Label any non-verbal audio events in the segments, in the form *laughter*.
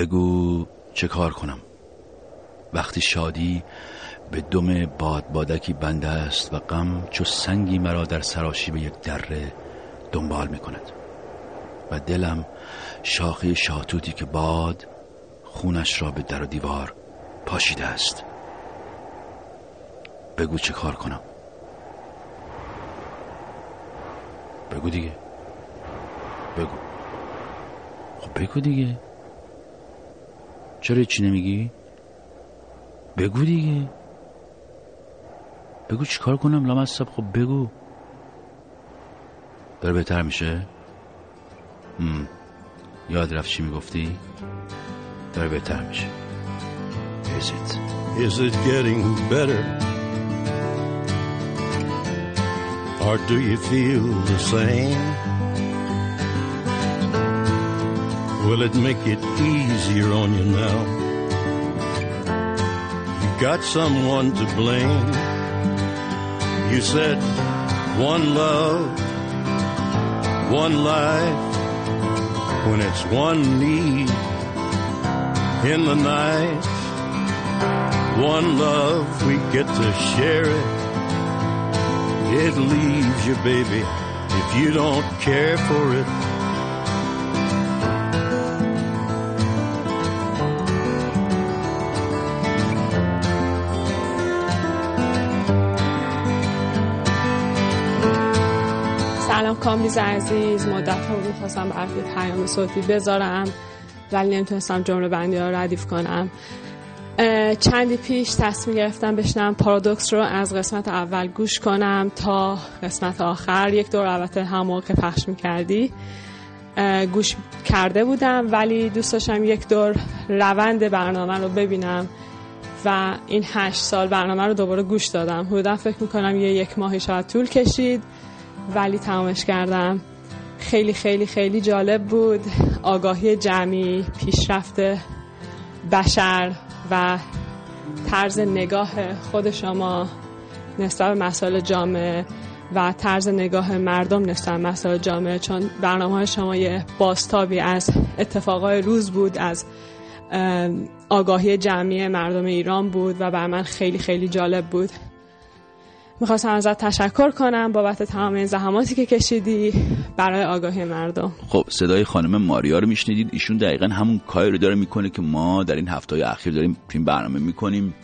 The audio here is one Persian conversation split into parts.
بگو چه کار کنم. وقتی شادی به دم باد بادکی بنده است و غم چو سنگی مرا در سراشی به یک دره دنبال می کند و دلم شاخه شاتوتی که باد خونش را به در و دیوار پاشیده است. بگو چه کار کنم. بگو دیگه. بگو. خب بگو دیگه. چرا چی نمیگی؟ بگو دیگه بگو چیکار کنم لامصب خب بگو داره بهتر میشه مم. یاد رفت چی می‌گفتی داره بهتر میشه Is it? Is it getting better? Or do you feel the same? Will it make it easier on you now? You got someone to blame. You said one love, one life, when it's one need in the night. One love, we get to share it. It leaves you, baby, if you don't care for it. سلام کامیز عزیز. مدت ها می‌خواستم برات پیام صوتی بذارم ولی نمی‌تونستم جمله بندی ها رو ردیف کنم. چندی پیش تصمیم گرفتم بشنم پارادوکس رو از قسمت اول گوش کنم تا قسمت آخر. یک دور البته هم موقع که پخش می‌کردی گوش کرده بودم ولی دوست داشتم یک دور روند برنامه رو ببینم و این هشت سال برنامه رو دوباره گوش دادم. حدودا فکر می‌کنم یه یک ماهی شاید طول کشید. ولی تمامش کردم. خیلی خیلی خیلی جالب بود. آگاهی جمعی پیشرفت بشر و طرز نگاه خود شما نسبت به مسائل جامعه و طرز نگاه مردم نسبت به مسائل جامعه چون برنامه های شما یه باستابی از اتفاقای روز بود از آگاهی جمعی مردم ایران بود و بر من خیلی خیلی جالب بود. می‌خواستم ازت تشکر کنم بابت تمام این زحماتی که کشیدی برای آگاهی مردم. خب صدای خانم ماریا رو میشنیدید؟ ایشون دقیقا همون کاری رو داره می‌کنه که ما در این هفته های اخیر داریم تو این برنامه می‌کنیم.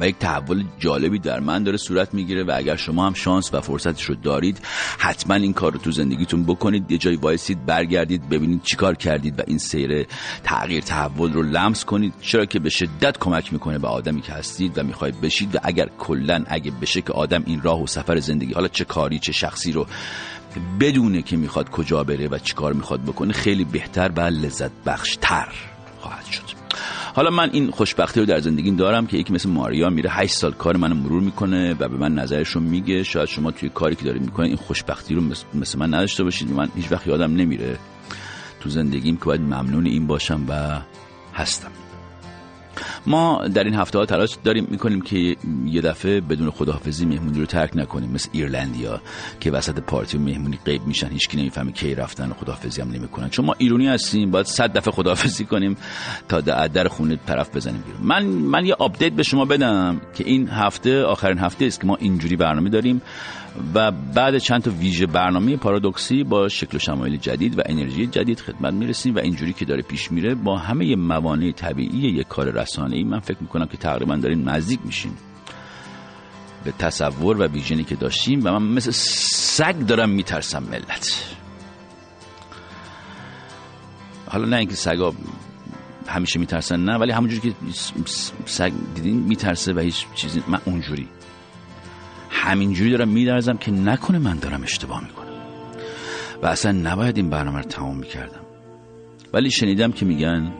و یک تحول جالبی در من داره صورت می‌گیره و اگر شما هم شانس و فرصتش رو دارید حتما این کار رو تو زندگیتون بکنید. یه جایی وایسید برگردید ببینید چیکار کردید و این سیر تغییر تحول رو لمس کنید. چرا که به شدت کمک می‌کنه به آدمی که هستید و می‌خواید بشید و اگر کلا اگه بشه که آدم این راه و سفر زندگی حالا چه کاری چه شخصی رو بدونه که می‌خواد کجا بره و چیکار می‌خواد بکنه خیلی بهتر و لذت بخشتر خواهد شد. حالا من این خوشبختی رو در زندگیم دارم که یکی مثل ماریا میره 8 سال کار منو مرور می‌کنه و به من نظرش رو میگه. شاید شما توی کاری که دارید می‌کنید این خوشبختی رو مثل, من نداشته باشید. من هیچ وقت یادم نمیره تو زندگیم که باید ممنون این باشم و هستم. ما در این هفته ها تلاش داریم می‌کنیم که یه دفعه بدون خداحافظی مهمونی رو ترک نکنیم مثل ایرلندیا که وسط پارتی و مهمونی غیب میشن هیچکی نمی‌فهمه کی رفتن و خداحافظی هم نمی‌کنن. چون ما ایرانی هستیم باید صد دفعه خداحافظی کنیم تا در خونه طرف بزنیم بیرون. من من یه update به شما بدم که این هفته آخرین هفته است که ما اینجوری برنامه داریم. و بعد چند تا ویژه برنامه پارادوکسی با شکل و شمایل جدید و انرژی جدید خدمت می‌رسیم و اینجوری که داره پیش میره با همه موانع طبیعی یک کار رسانه ای من فکر می‌کنم که تقریبا داریم نزدیک میشیم به تصور و ویژنی که داشتیم و من مثل سگ دارم میترسم ملت. حالا نه اینکه سگا همیشه میترسن نه ولی همونجوری که سگ دیدین میترسه و هیچ چیزی من اونجوری. همینجوری دارم میدرزم که نکنه من دارم اشتباه می‌کنم. و اصلا نباید این برنامه رو تمام می‌کردم. ولی شنیدم که میگن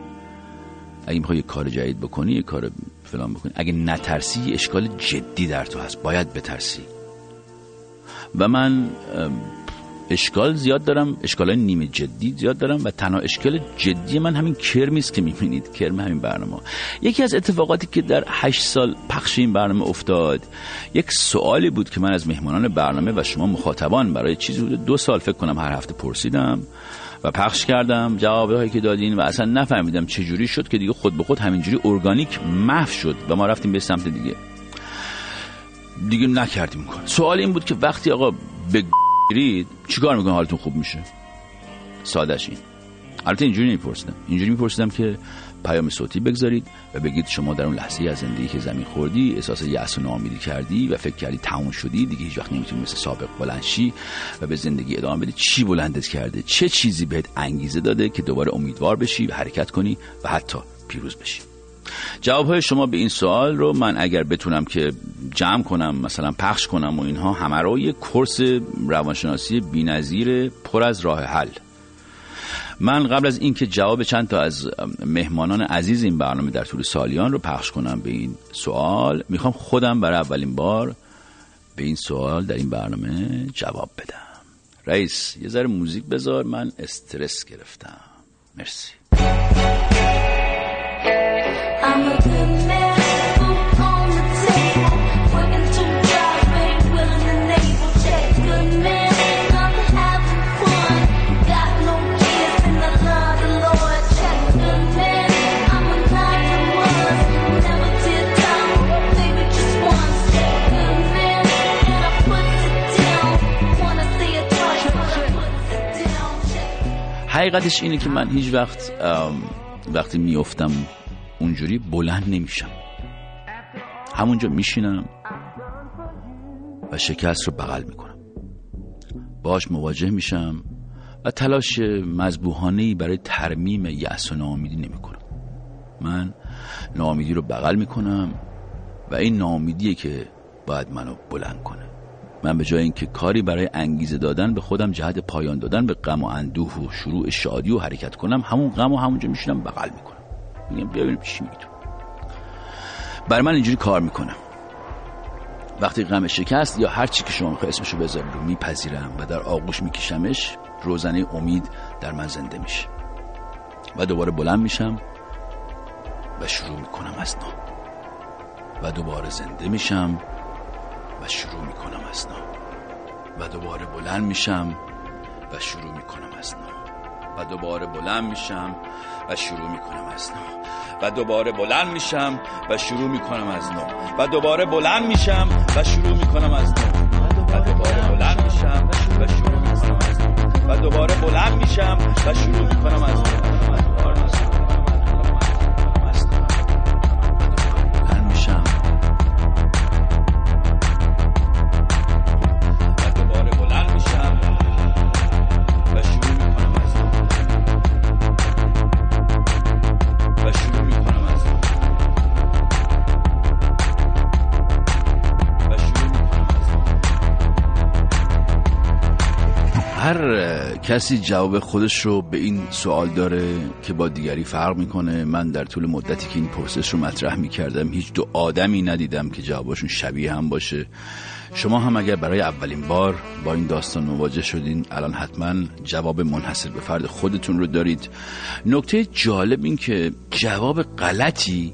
اگه می‌خوای یه کار جدید بکنی یه کار فلان بکنی اگه نترسی اشکال جدی در تو هست. باید بترسی. و من اشکال زیاد دارم اشکال نیمه جدی زیاد دارم و تنها اشکال جدی من همین کرمی است که می‌بینید کرم همین برنامه. یکی از اتفاقاتی که در هشت سال پخش این برنامه افتاد یک سوالی بود که من از مهمانان برنامه و شما مخاطبان برای چیزی بود دو سال فکر کنم هر هفته پرسیدم و پخش کردم جوابه هایی که دادین و اصلا نفهمیدم چجوری شد که دیگه خود به خود همینجوری ارگانیک محو شد و ما رفتیم به سمت دیگه. دیگه نکردیم کار. سوال این بود که وقتی آقا بگیرید چیکار می‌کنه حالتون خوب میشه. سادش این. البته اینجوری نمیپرسیدم اینجوری میپرسیدم که پیام صوتی بگذارید و بگید شما در اون لحظه از زندگی که زمین خوردی احساس یأس و ناامیدی کردی و فکر کردی تموم شدی دیگه هیچ وقت نمی‌تونی مثل سابق بلنشی و به زندگی ادامه بدی. چی بلندت کرده؟ چه چیزی بهت انگیزه داده که دوباره امیدوار بشی و حرکت کنی و حتی پیروز بشی؟ جواب های شما به این سوال رو من اگر بتونم که جمع کنم مثلا پخش کنم و اینها همه رو یک کورس روانشناسی بینظیر پر از راه حل. من قبل از اینکه جواب چند تا از مهمانان عزیز این برنامه در طول سالیان رو پخش کنم به این سوال می‌خوام خودم برای اولین بار به این سوال در این برنامه جواب بدم. رئیس یه ذره موزیک بذار من استرس گرفتم. مرسی. حقیقتش اینه که من هیچ وقت وقتی میفتم اونجوری بلند نمیشم. همونجا میشینم و شکست رو بغل می‌کنم. باش مواجه میشم و تلاش مذبوحانه برای ترمیم یأس و ناامیدی نمی‌کنم. من ناامیدی رو بغل می‌کنم و این ناامیدیه که باید منو بلند کنه. من به جای اینکه کاری برای انگیزه دادن به خودم جهت پایان دادن به غم و اندوه و شروع شادی و حرکت کنم همون غم و همونجا میشینم بغل می‌کنم. میگم بیا ببینیم چی می‌تونم برای من اینجوری کار می‌کنم وقتی غم شکست یا هر چی که شما می‌خوای اسمشو بذارید رو میپذیرم و در آغوش میکشمش روزنه امید در من زنده میشه. و دوباره بلند میشم و شروع می‌کنم از نو. و دوباره زنده میشم و شروع می‌کنم از نو. و دوباره بلند میشم و شروع می‌کنم از نو. و دوباره بلند میشم و شروع می‌کنم از نو. و دوباره بلند میشم و شروع می‌کنم از نو. و دوباره بلند میشم و شروع می‌کنم از نو. و دوباره بلند میشم و شروع می‌کنم از نو. و دوباره بلند میشم و شروع می‌کنم از نو. کسی جواب خودش رو به این سوال داره که با دیگری فرق می‌کنه؟ من در طول مدتی که این پروسس رو مطرح می‌کردم هیچ دو آدمی ندیدم که جوابشون شبیه هم باشه. شما هم اگر برای اولین بار با این داستان مواجه شدین الان حتما جواب منحصر به فرد خودتون رو دارید. نکته جالب این که جواب غلطی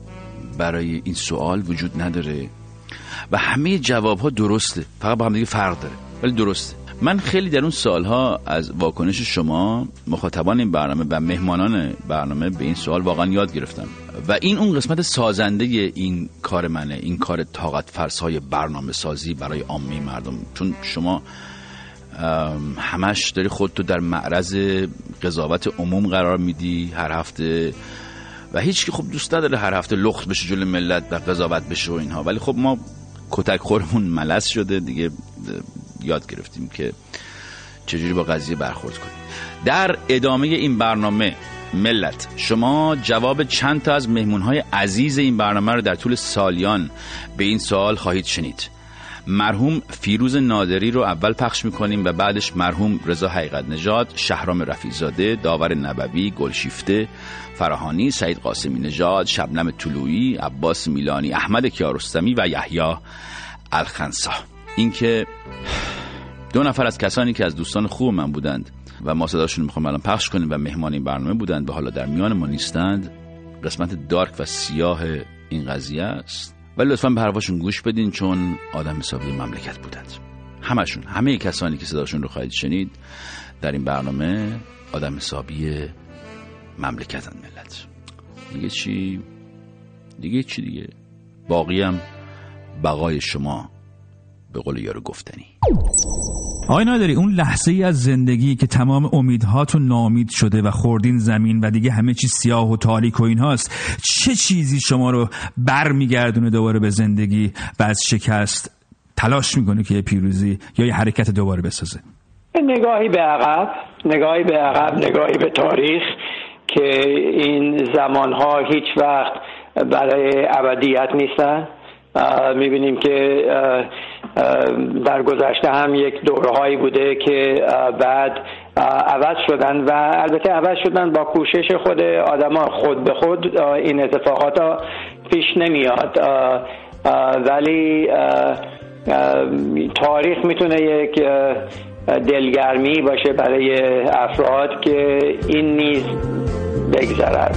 برای این سوال وجود نداره. و همه جواب ها درسته. فقط با هم دیگه فرق داره. ولی درسته. من خیلی در اون سالها از واکنش شما مخاطبان این برنامه و مهمانان برنامه به این سوال واقعا یاد گرفتم. و این اون قسمت سازنده این کار منه این کار طاقت فرسای برنامه سازی برای عامه مردم. چون شما همش داری خودتو در معرض قضاوت عموم قرار میدی هر هفته. و هیچ که خب دوست نداره هر هفته لخت بشه جلو ملت و قضاوت بشه و اینها. ولی خب ما کتک خورمون ملس شده دیگه. یاد گرفتیم که چجوری با قضیه برخورد کنیم. در ادامه این برنامه ملت شما جواب چند تا از مهمونهای عزیز این برنامه رو در طول سالیان به این سوال خواهید شنید. مرحوم فیروز نادری رو اول پخش می‌کنیم و بعدش مرحوم رضا حقیقت نژاد شهرام رفیزاده داور نبوی گلشیفته فراهانی سعید قاسمی نژاد شبنم طلویی عباس میلانی احمد کیارستمی و یحیی الخنسا اینکه دو نفر از کسانی که از دوستان خوب من بودند و ما صداشون می‌خوام الان پخش کنیم و مهمان این برنامه بودند و حالا در میان ما نیستند قسمت دارک و سیاه این قضیه است. ولی لطفا به حرفاشون گوش بدین چون آدم حسابی مملکت بودند. همشون همه کسانی که صداشون رو خواهید شنید در این برنامه آدم حسابی مملکتن ملت. دیگه چی؟ دیگه چی دیگه؟ باقی هم بقای شما به قول یارو گفتنی. آقای نادری اون لحظه ای از زندگی که تمام امیدهاتون نامید شده و خوردین زمین و دیگه همه چی سیاه و تاریک و اینهاست چه چیزی شما رو بر میگردونه دوباره به زندگی و از شکست تلاش می‌کنه که یه پیروزی یا یه حرکت دوباره بسازه؟ نگاهی به عقب نگاهی به عقب نگاهی به تاریخ که این زمانها هیچ وقت برای ابدیت نیستن. می‌بینیم که در گذشته هم یک دورهایی بوده که بعد عوض شدن و البته عوض شدن با کوشش خود آدما خود به خود این اتفاقات پیش نمیاد. ولی تاریخ می‌تونه یک دلگرمی باشه برای افراد که این نیز بگذرد.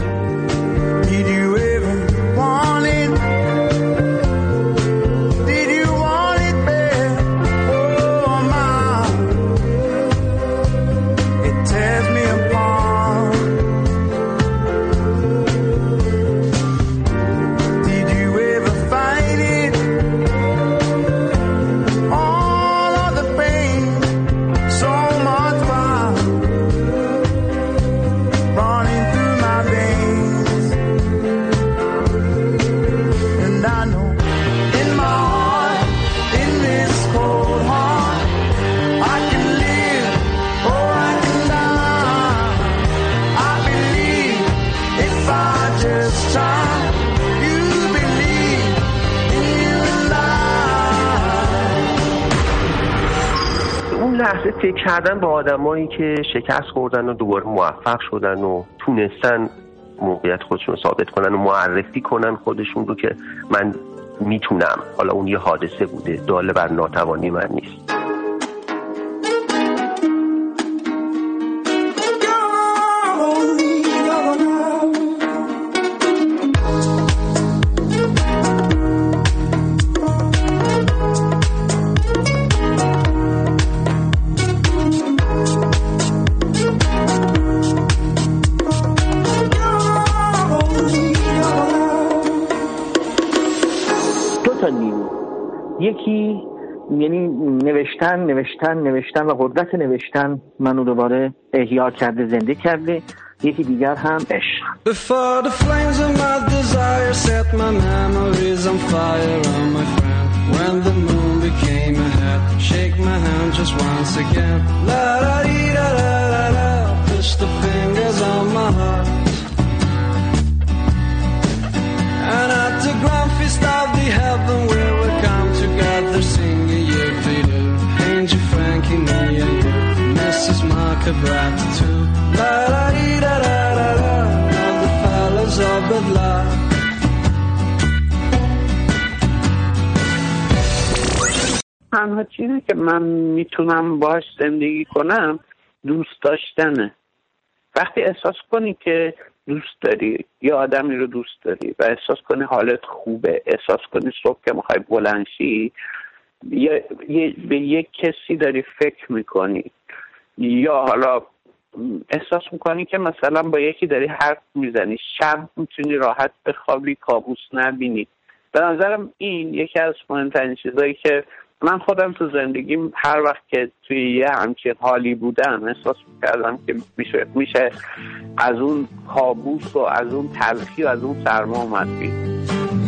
لحظه فکر کردن به آدمایی که شکست خوردن و دوباره موفق شدن و تونستن موقعیت خودشون رو ثابت کنن و معرفی کنن خودشون رو که من می‌تونم. حالا اون یه حادثه بوده. داله بر ناتوانی من نیست. یکی یعنی نوشتن نوشتن نوشتن و قدرت نوشتن منو دوباره احیا کرده زنده کرده یکی دیگر هم عشق When the moon became a Shake my hand just once again La da dee da da da da Push the fingers heaven where we come together singing you do Angel Frankie, me and you Mrs. Brought too La da dee da da da da All the fellas of the love تنها چیزی که من می‌تونم باش زندگی کنم دوست داشتنه وقتی احساس کنی که دوست داری؟ یه آدمی رو دوست داری و احساس کنی حالت خوبه احساس کنی صبح که می‌خوای بلنشی یه،, یه به یک کسی داری فکر می‌کنی. یا حالا احساس می‌کنی که مثلا با یکی داری حرف می‌زنی شب می‌تونی راحت بخوابی کابوس نبینی. به نظرم این یکی از مهمترین چیزهایی که من خودم تو زندگیم هر وقت که توی یه همچین حالی بودم احساس کردم که میشه, میشه از اون کابوس و از اون تلخی و از اون سرما اومد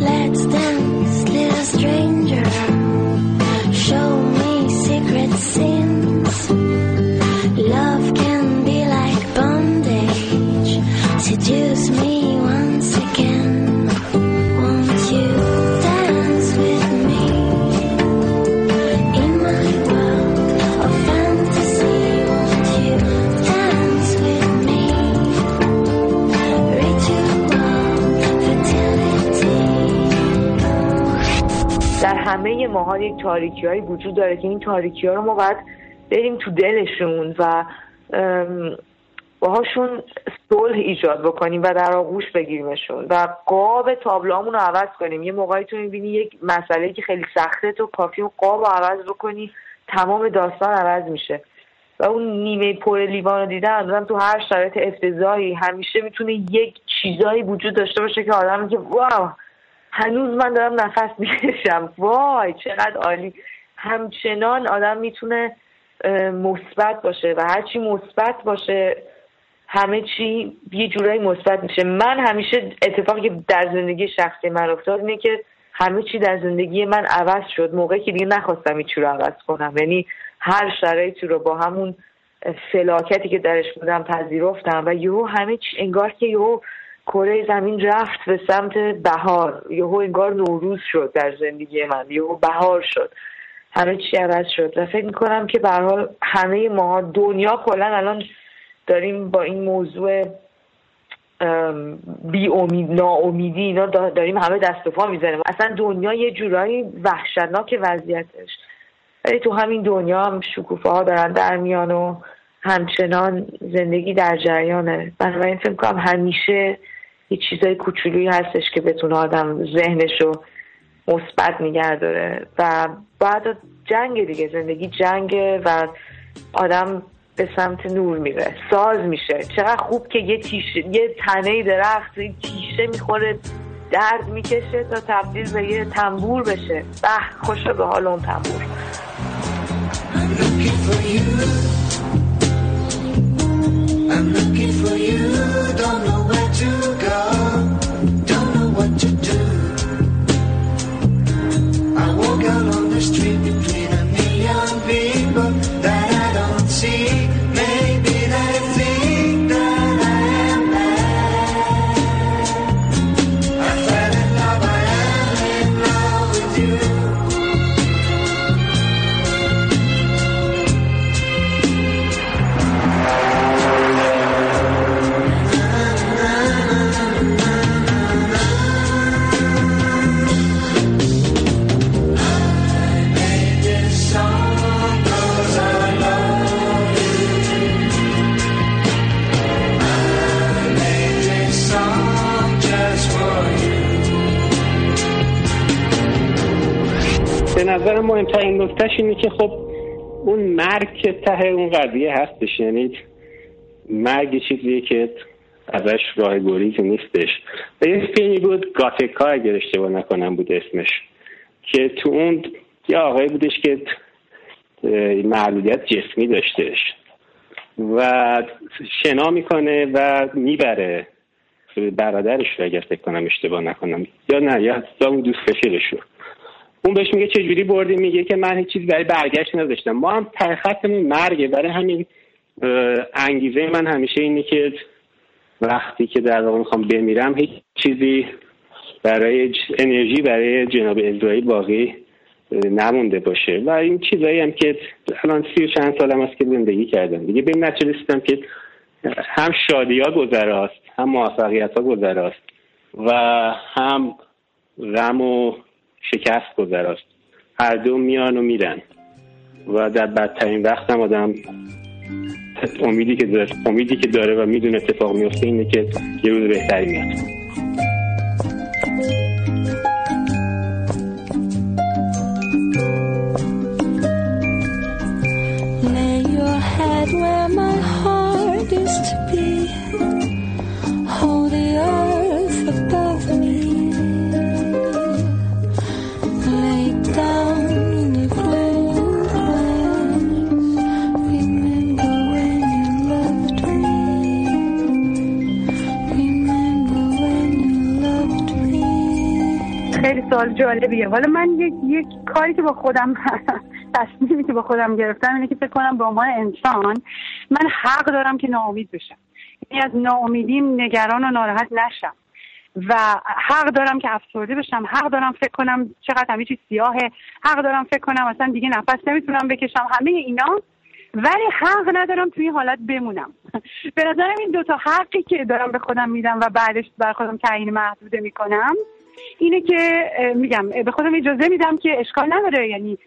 Let's dance, little stranger. تاریکی وجود داره که این تاریکی ها رو ما باید بریم تو دلشون و باهاشون صلح ایجاد بکنیم و در آغوش بگیریمشون و قاب تابلوهامون رو عوض کنیم. یه موقعی تو می‌بینی یک مسئله که خیلی سخته تو کافی اون قاب رو عوض بکنی تمام داستان عوض میشه. و اون نیمه پر لیوان رو دیدن آدم تو هر شرایط افتضاحی همیشه می‌تونه یک چیزایی وجود داشته باشه که آدم که واو! هنوز من دارم نفس *laughs* می‌کشم. وای چقدر عالی. همچنان آدم می‌تونه مثبت باشه و هرچی مثبت باشه همه چی یه جورایی مثبت میشه. من همیشه اتفاقی که در زندگی شخصی من افتاد اینه که همه چی در زندگی من عوض شد. موقعی که دیگه نخواستم این رو عوض کنم. یعنی هر شرایطی رو با همون فلاکتی که درش بودم پذیرفتم و یهو همه چی انگار که یهو کره زمین رفت به سمت بهار. یهو انگار نوروز شد در زندگی من. یهو بهار شد. همه چی عوض شد. و فکر می‌کنم که به حال همه ما دنیا کلا الان داریم با این موضوع بی امید ناامیدی اینا داریم همه دست و پا می‌زنیم. اصلا دنیا یه جورایی وحشتناک وضعیتش. ولی تو همین دنیا هم شکوفه ها دارن در میان و همچنان زندگی در جریانه. بنابراین فکر کنم همیشه یه چیزای کوچولویی هستش که بتونه آدم ذهنش مثبت نگه داره. و بعد جنگ دیگه زندگی جنگه و آدم به سمت نور میره. ساز میشه. چقدر خوب که یه تیشه یه تنه درخت یه تیشه می‌خوره درد می‌کشه تا تبدیل به یه تنبور بشه. به خوش به حال اون تنبور. نظر مهمترین نکتهش اینه که خب اون مرگ ته اون قضیه هستش یعنی مرگ چیزیه که ازش راه گریزی نیستش. و یه فیلمی بود گاتکا اگر اشتباه نکنم بود اسمش که تو اون یه آقایی بودش که معلولیت جسمی داشتش و شنا می‌کنه و می‌بره. برادرش رو اگر فکر کنم اشتباه نکنم. یا نه یا اون دوست رو. اون بهش میگه چه جوری بردی؟ میگه که من هیچ چیزی برای برگشت نداشتم. ما هم خطمون مرگه. برای همین انگیزه من همیشه اینه که وقتی که در واقع می‌خوام بمیرم هیچ چیزی برای انرژی برای جناب اسرائیل باقی نمونده باشه. و این چیزایی هم که الان سی و چند سالم هست که زندگی کردم. دیگه به این رسیدم که هم شادی ها گذراست هم موفقیت ها گذراست و هم غم و شکست گذراست. هر دو میان و میرن. و در بدترین وقت هم آدم امیدی که داره امیدی که داره و می‌دونه اتفاق میفته اینه که یه روز بهتری میاد. سوال جالبیه. حالا من یک, یک کاری که با خودم *laughs* تصمیمی که با خودم گرفتم اینه که فکر کنم به عنوان انسان من حق دارم که ناامید بشم. یعنی از ناامیدیم نگران و ناراحت نشم. و حق دارم که افسرده بشم. حق دارم فکر کنم چقدر همه چیز سیاهه. حق دارم فکر کنم اصلا دیگه نفس نمی‌تونم بکشم. همه اینا. ولی حق ندارم توی این حالت بمونم. *laughs* به نظرم این دوتا حقی که دارم به خودم میدم و بعدش بر خودم تعیین محدوده می‌کنم اینه که میگم به خودم اجازه میدم که اشکال نداره. یعنی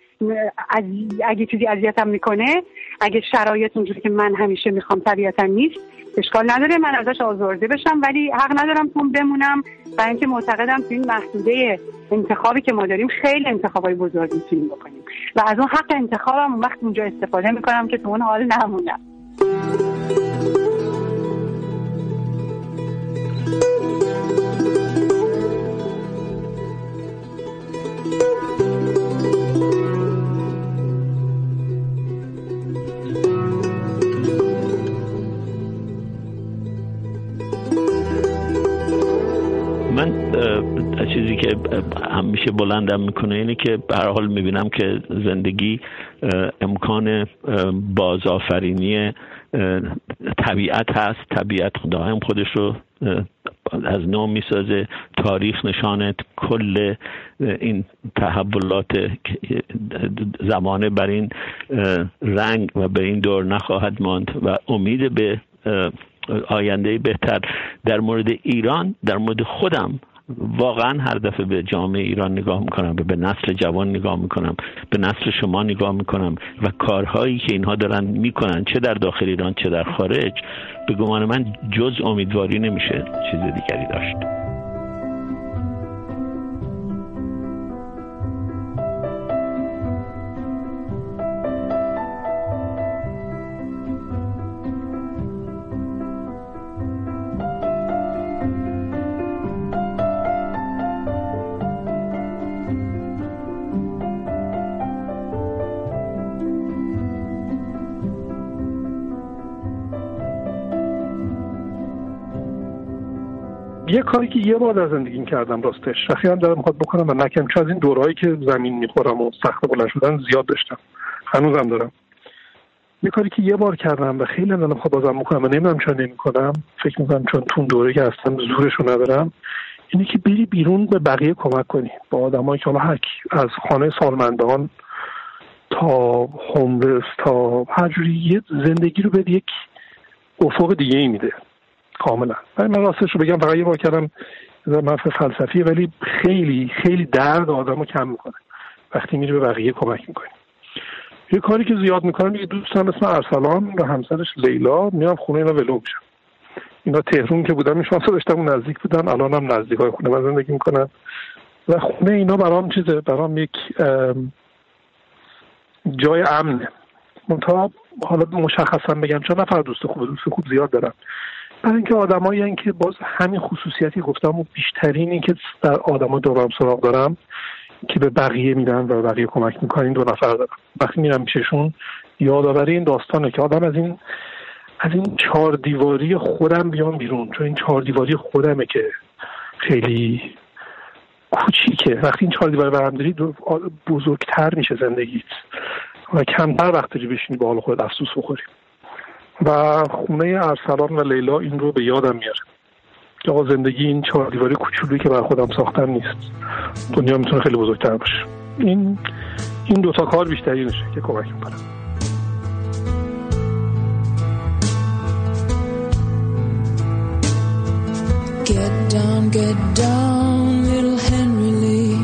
اگه چیزی اذیتم می‌کنه اگه شرایط اونجوری که من همیشه می‌خوام طبیعتا نیست اشکال نداره. من ازش آزرده بشم ولی حق ندارم تون بمونم و اینکه معتقدم تو این محدوده انتخابی که ما داریم خیلی انتخابای بزرگی می‌تونیم بکنیم. و از اون حق انتخابم اون وقت اونجا استفاده می‌کنم که تو اون حال نمونم. که همیشه بلندم می‌کنه اینه که به هر حال می‌بینم که زندگی امکان بازآفرینی طبیعت هست طبیعت هم خودش رو از نو می‌سازه تاریخ نشانت کل این تحولات زمانه بر این رنگ و به این دور نخواهد ماند و امید به آینده بهتر. در مورد ایران در مورد خودم واقعا هر دفعه به جامعه ایران نگاه می‌کنم به نسل جوان نگاه می‌کنم به نسل شما نگاه می‌کنم و کارهایی که اینها دارن می‌کنن چه در داخل ایران چه در خارج به گمان من جز امیدواری نمیشه چیز دیگری داشت. یه کاری که یه بار در زندگی کردم راستش. خیلی دارم می‌خواد بکنم و نکم. چون از این دورهایی که زمین می‌خورم و سخت بلند شدن زیاد داشتم. هنوزم دارم. یه کاری که یه بار کردم و خیلی دارم می‌خواد بازم بکنم و نمی‌دونم چرا نمی‌کنم. فکر می‌کنم چون تون دوره که هستم زورشو ندارم. اینه که بری بیرون به بقیه کمک کنی. با آدمایی که حالا از خانه سالمندان تا هوملس تا هر جوری یه زندگی رو به یک افق دیگه ای میده. کاملا. من راستش رو بگم فقط یه بار کردم منفع فلسفی ولی خیلی خیلی درد آدم رو کم می‌کنه. وقتی میره به بقیه کمک می‌کنی. یه کاری که زیاد می‌کنم یه دوستم اسم ارسلان و همسرش لیلا میام خونه اینا ولو میشم. اینا تهرون که این شانس داشتم اون نزدیک بودن الان هم نزدیک های خونه من زندگی می‌کنن. و خونه اینا برام چیزه؟ برام یک جای امنه. منتها حالا مشخصا بگم چون نفر دوست خوب دوست خوب زیاد دارم برای اینکه آدمایی که باز همین خصوصیتی گفتم و بیشترین این که در آدما دورم سراغ دارم که به بقیه میدن و به بقیه کمک می‌کنین دو نفر دارم. وقتی میرم میششون یادآوری این داستانه که آدم از این از این چهار دیواری خودم بیام بیرون. چون این چهار دیواری خودمه که خیلی کوچیکه. وقتی این چهار دیواری برم داری بزرگتر میشه زندگیت. و کمتر وقت داری بشینی با حال خود افسوس بخوریم و خونه ارسلان و لیلا این رو به یادم میاره. که زندگی این چهار دیواری کوچولویی که بر خودم ساختم نیست. دنیا می‌تونه خیلی بزرگتر باشه. این این دوتا کار بیشتری نشه که کمک می‌کنه. Get down, get down, little Henry Lee,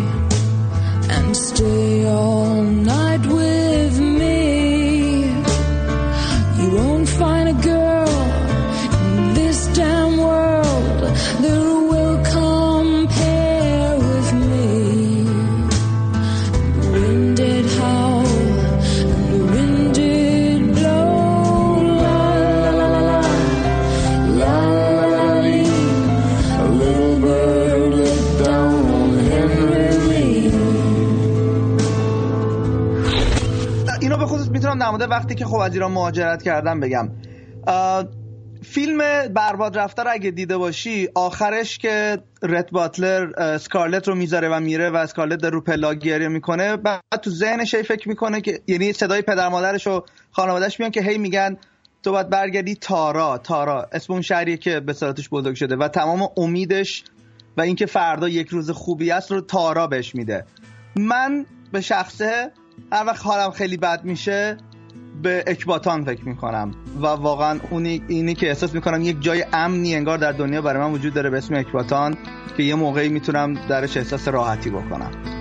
and stay all night. وقتی که خب از ایران مهاجرت کردم بگم. فیلم برباد رفته رو اگه دیده باشی آخرش که رت باتلر اسکارلت رو می‌ذاره و میره و اسکارلت در رو پلا گریه می‌کنه بعد تو ذهنش هی فکر می‌کنه که یعنی صدای پدر مادرش و خانوادهش میان که هی میگن تو باید برگردی تارا تارا. اسم اون شهریه که به صورتش بزرگ شده و تمام امیدش و اینکه فردا یک روز خوبی است رو تارا بهش میده. من به شخصه هر وقت حالم خیلی بد میشه به اکباتان فکر می‌کنم. و واقعا اونی اینی که احساس می‌کنم یک جای امنی انگار در دنیا برای من وجود داره به اسم اکباتان که یه موقعی می‌تونم درش احساس راحتی بکنم.